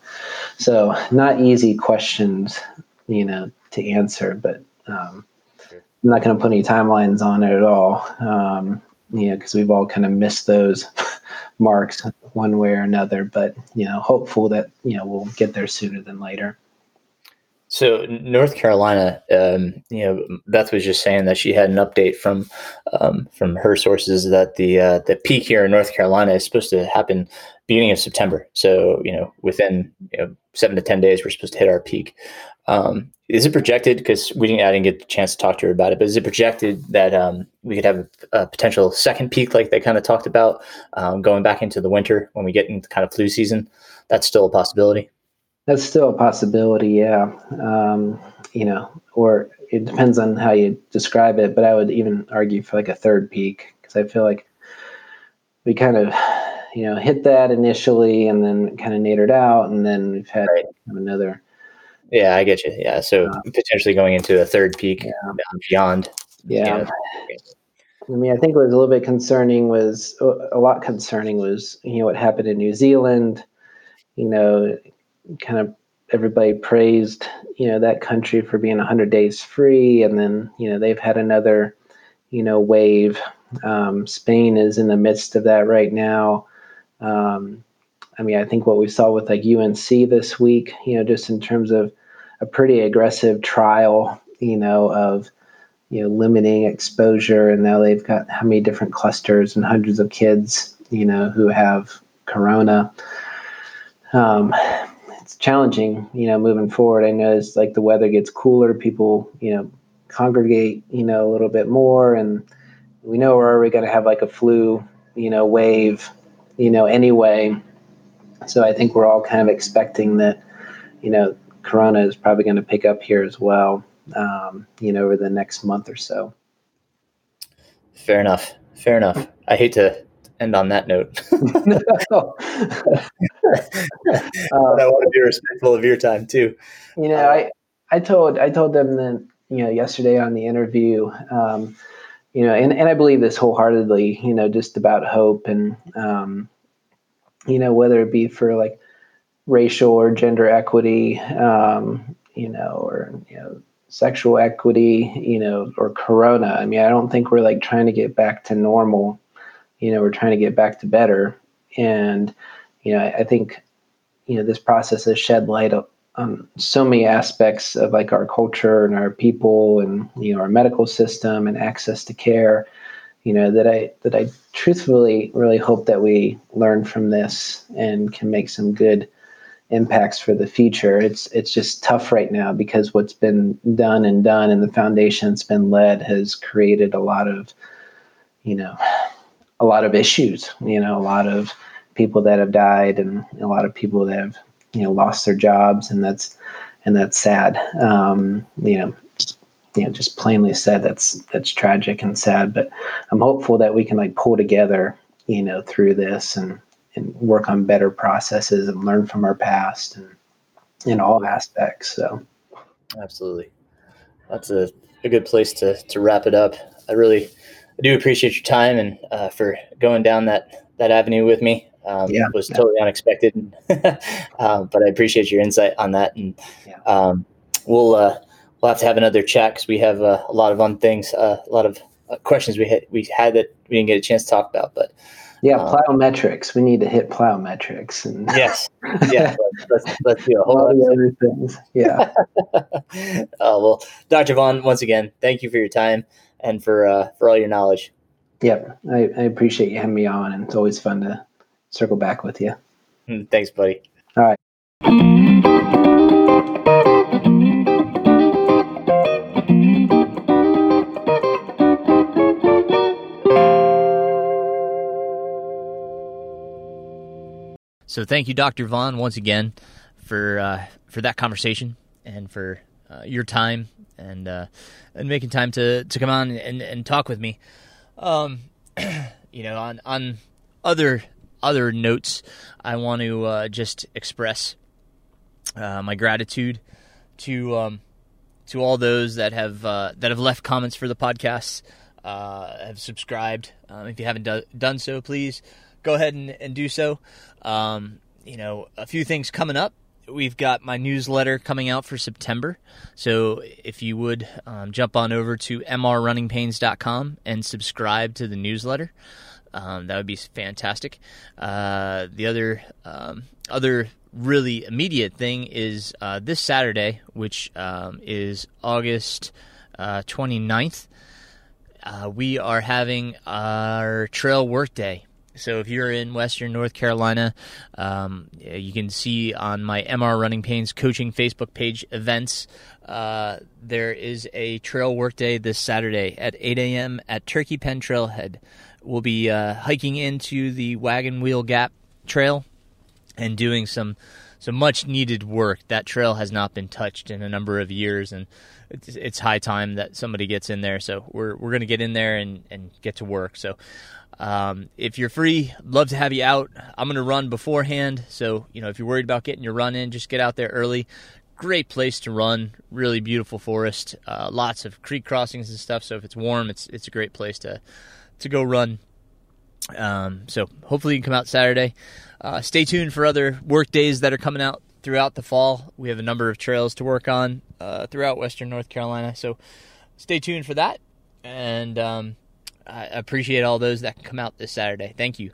so not easy questions you know to answer but um, i'm not going to put any timelines on it at all. Um, you know because we've all kind of missed those marks one way or another but you know hopeful that you know we'll get there sooner than later. So North Carolina, um, you know, Beth was just saying that she had an update from um, from her sources that the uh, the peak here in North Carolina is supposed to happen beginning of September. So you know, within you know, seven to ten days, we're supposed to hit our peak. Um, is it projected? Because we didn't, I didn't get a chance to talk to her about it, but is it projected that um, we could have a, a, potential second peak, like they kind of talked about, um, going back into the winter when we get into kind of flu season? That's still a possibility. That's still a possibility, yeah. Um, you know, or it depends on how you describe it, but I would even argue for like a third peak because I feel like we kind of, you know, hit that initially and then kind of nadired out, and then we've had right. another. Yeah, I get you. Yeah, so uh, potentially going into a third peak yeah. beyond. Yeah. You know, I mean, I think what was a little bit concerning was a lot concerning was you know what happened in New Zealand. You know, kind of everybody praised you know that country for being 100 days free and then you know they've had another you know wave um, spain is in the midst of that right now um, i mean i think what we saw with like unc this week you know just in terms of a pretty aggressive trial you know of you know limiting exposure and now they've got how many different clusters and hundreds of kids you know who have corona um, it's challenging, you know, moving forward. I know as like the weather gets cooler, people, you know, congregate, you know, a little bit more, and we know we're already going to have like a flu, you know, wave, you know, anyway. So I think we're all kind of expecting that, you know, Corona is probably going to pick up here as well, um, you know, over the next month or so. Fair enough. Fair enough. I hate to end on that note. but I want to be respectful of your time too. You know, I I told I told them that you know yesterday on the interview, um, you know, and and I believe this wholeheartedly. You know, just about hope and um, you know whether it be for like racial or gender equity, um, you know, or you know sexual equity, you know, or corona. I mean, I don't think we're like trying to get back to normal you know, we're trying to get back to better. And, you know, I, I think, you know, this process has shed light on so many aspects of like our culture and our people and, you know, our medical system and access to care, you know, that I, that I truthfully really hope that we learn from this and can make some good impacts for the future. It's it's just tough right now because what's been done and done and the foundation that's been led has created a lot of, you know, a lot of issues. You know, a lot of people that have died and a lot of people that have you know lost their jobs, and that's and that's sad. Um, you know, you know, just plainly said, that's that's tragic and sad. But I'm hopeful that we can like pull together, you know, through this and and work on better processes and learn from our past and in all aspects. So, absolutely, that's a, a good place to to wrap it up. I really I do appreciate your time and uh, for going down that that avenue with me. Um, yeah, it was totally unexpected, uh, but I appreciate your insight on that. And yeah. um, we'll uh, we'll have to have another chat because we have uh, a lot of fun things, uh, a lot of uh, questions we had we had that we didn't get a chance to talk about. But yeah, um, plyometrics. We need to hit plyometrics. And yes, yeah. let's, let's, let's do a whole lot of other things. Yeah. well, Dr. Vaughn, once again, thank you for your time and for uh, for all your knowledge. Yep, I, I appreciate you having me on, and it's always fun to circle back with you. Hmm, thanks, buddy. All right. So thank you, Dr. Vaughn, once again for uh, for that conversation and for uh, your time and uh, and making time to, to come on and, and talk with me. Um, you know, on on other other notes, I want to uh, just express uh, my gratitude to um, to all those that have uh, that have left comments for the podcast, have subscribed. Um, if you haven't do- done so, please go ahead and, and do so. Um, you know, a few things coming up we've got my newsletter coming out for September. So if you would um, jump on over to mrrunningpains.com and subscribe to the newsletter, um, that would be fantastic. Uh, the other um, other really immediate thing is uh, this Saturday, which um, is August uh, 29th. Uh, we are having our trail work day so if you're in Western North Carolina, um, you can see on my MR Running Pains coaching Facebook page events. Uh, there is a trail work day this Saturday at 8 a.m. at Turkey Pen Trailhead. We'll be uh, hiking into the Wagon Wheel Gap Trail and doing some some much needed work. That trail has not been touched in a number of years, and it's, it's high time that somebody gets in there. So we're we're going to get in there and, and get to work. So um, if you're free, love to have you out. I'm going to run beforehand, so you know if you're worried about getting your run in, just get out there early. Great place to run, really beautiful forest, uh, lots of creek crossings and stuff. So if it's warm, it's it's a great place to to go run. Um, so hopefully you can come out Saturday. Uh, stay tuned for other work days that are coming out throughout the fall. We have a number of trails to work on uh, throughout Western North Carolina. So stay tuned for that. And um, I appreciate all those that can come out this Saturday. Thank you.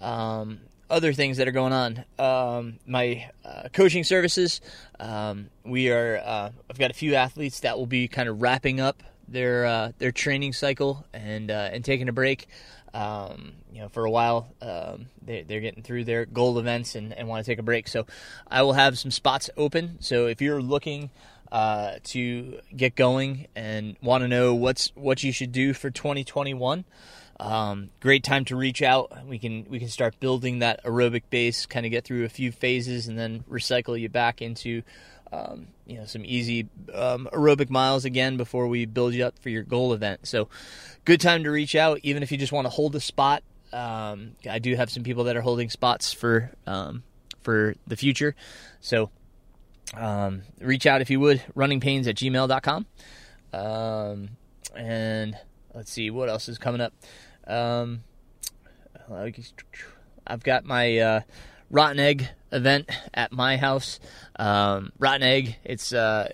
Um, other things that are going on. Um, my uh, coaching services. Um, we are. Uh, I've got a few athletes that will be kind of wrapping up their uh, their training cycle and uh, and taking a break. Um, you know, for a while, um, they, are getting through their goal events and, and want to take a break. So, I will have some spots open. So, if you're looking uh, to get going and want to know what's what you should do for 2021. Um, great time to reach out. We can we can start building that aerobic base, kind of get through a few phases, and then recycle you back into um, you know some easy um, aerobic miles again before we build you up for your goal event. So, good time to reach out, even if you just want to hold a spot. Um, I do have some people that are holding spots for um, for the future, so um, reach out if you would, runningpains at gmail.com. Um, and let's see what else is coming up. Um, I've got my uh, rotten egg event at my house. Um, rotten egg, it's uh,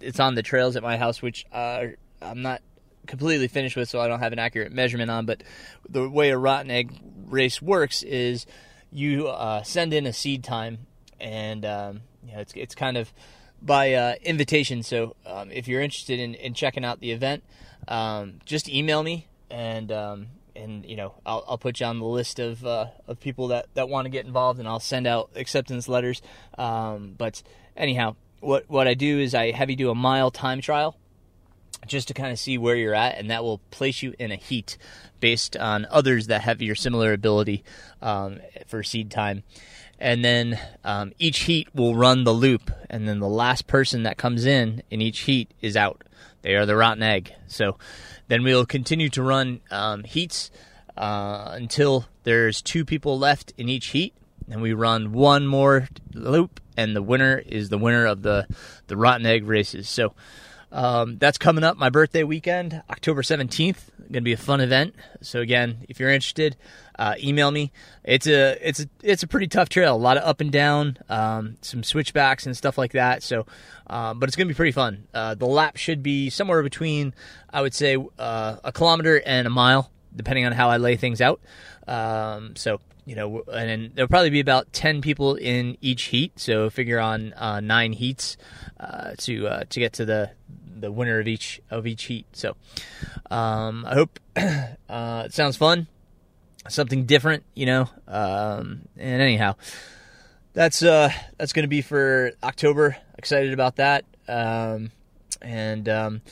it's on the trails at my house, which uh, I'm not completely finished with, so I don't have an accurate measurement on. But the way a rotten egg race works is you uh, send in a seed time, and um, you know, it's it's kind of by uh, invitation. So um, if you're interested in, in checking out the event, um, just email me and um, and you know I'll, I'll put you on the list of uh, of people that, that want to get involved and I'll send out acceptance letters. Um, but anyhow, what what I do is I have you do a mile time trial just to kind of see where you're at, and that will place you in a heat based on others that have your similar ability um, for seed time and then um, each heat will run the loop, and then the last person that comes in in each heat is out. They are the rotten egg. So then we'll continue to run um, heats uh, until there's two people left in each heat, and we run one more loop, and the winner is the winner of the the rotten egg races. So. Um, that's coming up my birthday weekend, October 17th. Going to be a fun event. So again, if you're interested, uh, email me. It's a it's a it's a pretty tough trail. A lot of up and down, um, some switchbacks and stuff like that. So, uh, but it's going to be pretty fun. Uh, the lap should be somewhere between, I would say, uh, a kilometer and a mile, depending on how I lay things out. Um, so you know, and there'll probably be about ten people in each heat. So figure on uh, nine heats uh, to uh, to get to the the winner of each of each heat. So um, I hope uh, it sounds fun, something different, you know. Um, and anyhow, that's uh, that's going to be for October. Excited about that. Um, and um,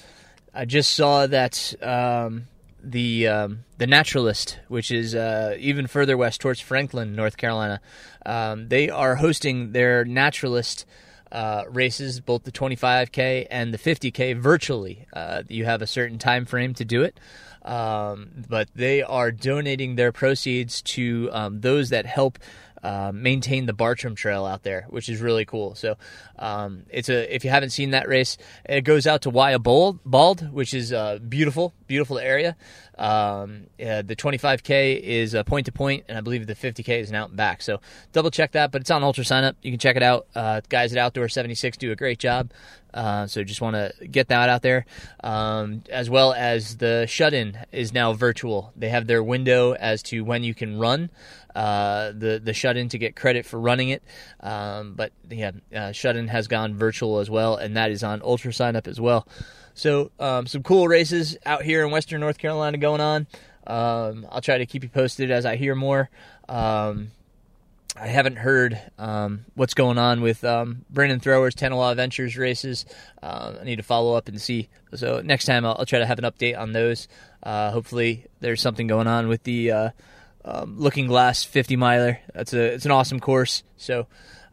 I just saw that um, the um, the Naturalist, which is uh, even further west towards Franklin, North Carolina, um, they are hosting their Naturalist uh, races, both the 25k and the 50k, virtually. Uh, you have a certain time frame to do it, um, but they are donating their proceeds to um, those that help uh, maintain the Bartram Trail out there, which is really cool. So um, it's a if you haven't seen that race, it goes out to Bald, Bald which is a beautiful, beautiful area. Um, the 25k is a point to point, and I believe the 50k is an out and back. So double check that, but it's on Ultra Sign Up. You can check it out. Uh, guys at Outdoor 76 do a great job. Uh, so just want to get that out there, um, as well as the shut-in is now virtual. They have their window as to when you can run uh, the the shut-in to get credit for running it. Um, but yeah, uh, shut-in has gone virtual as well, and that is on Ultra Sign Up as well. So um, some cool races out here in Western North Carolina going on. Um, I'll try to keep you posted as I hear more. Um, I haven't heard um, what's going on with um, Brandon Thrower's Tenala Ventures races. Uh, I need to follow up and see. So next time I'll, I'll try to have an update on those. Uh, hopefully there's something going on with the uh, um, Looking Glass 50 miler. That's a it's an awesome course. So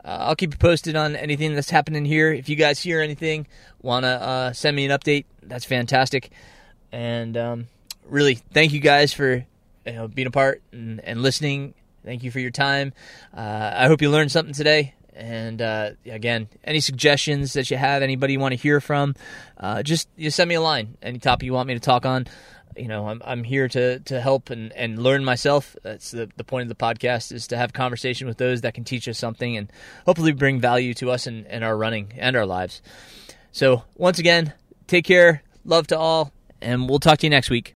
uh, I'll keep you posted on anything that's happening here. If you guys hear anything, wanna uh, send me an update, that's fantastic. And um, really, thank you guys for you know, being a part and, and listening Thank you for your time. Uh, I hope you learned something today. And uh, again, any suggestions that you have, anybody you want to hear from, uh, just you send me a line. Any topic you want me to talk on, you know, I'm I'm here to to help and, and learn myself. That's the the point of the podcast is to have conversation with those that can teach us something and hopefully bring value to us and in our running and our lives. So once again, take care, love to all, and we'll talk to you next week.